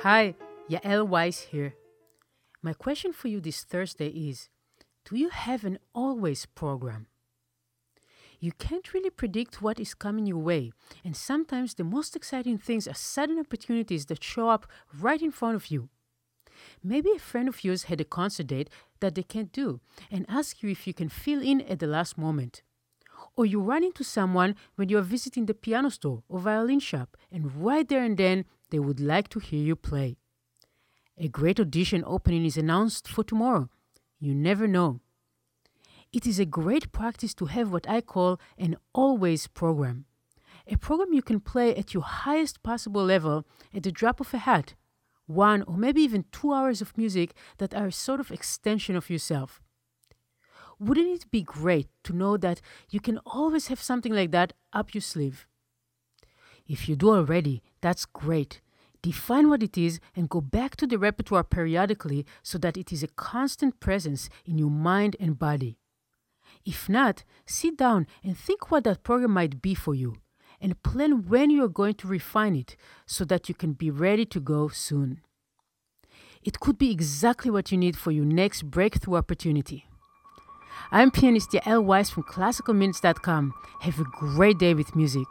Hi, Yael Weiss here. My question for you this Thursday is Do you have an always program? You can't really predict what is coming your way, and sometimes the most exciting things are sudden opportunities that show up right in front of you. Maybe a friend of yours had a concert date that they can't do and ask you if you can fill in at the last moment. Or you run into someone when you are visiting the piano store or violin shop, and right there and then they would like to hear you play. A great audition opening is announced for tomorrow. You never know. It is a great practice to have what I call an always program. A program you can play at your highest possible level at the drop of a hat. One or maybe even two hours of music that are a sort of extension of yourself. Wouldn't it be great to know that you can always have something like that up your sleeve? If you do already, that's great. Define what it is and go back to the repertoire periodically so that it is a constant presence in your mind and body. If not, sit down and think what that program might be for you and plan when you are going to refine it so that you can be ready to go soon. It could be exactly what you need for your next breakthrough opportunity. I'm pianist Yael Weiss from classicalminutes.com. Have a great day with music.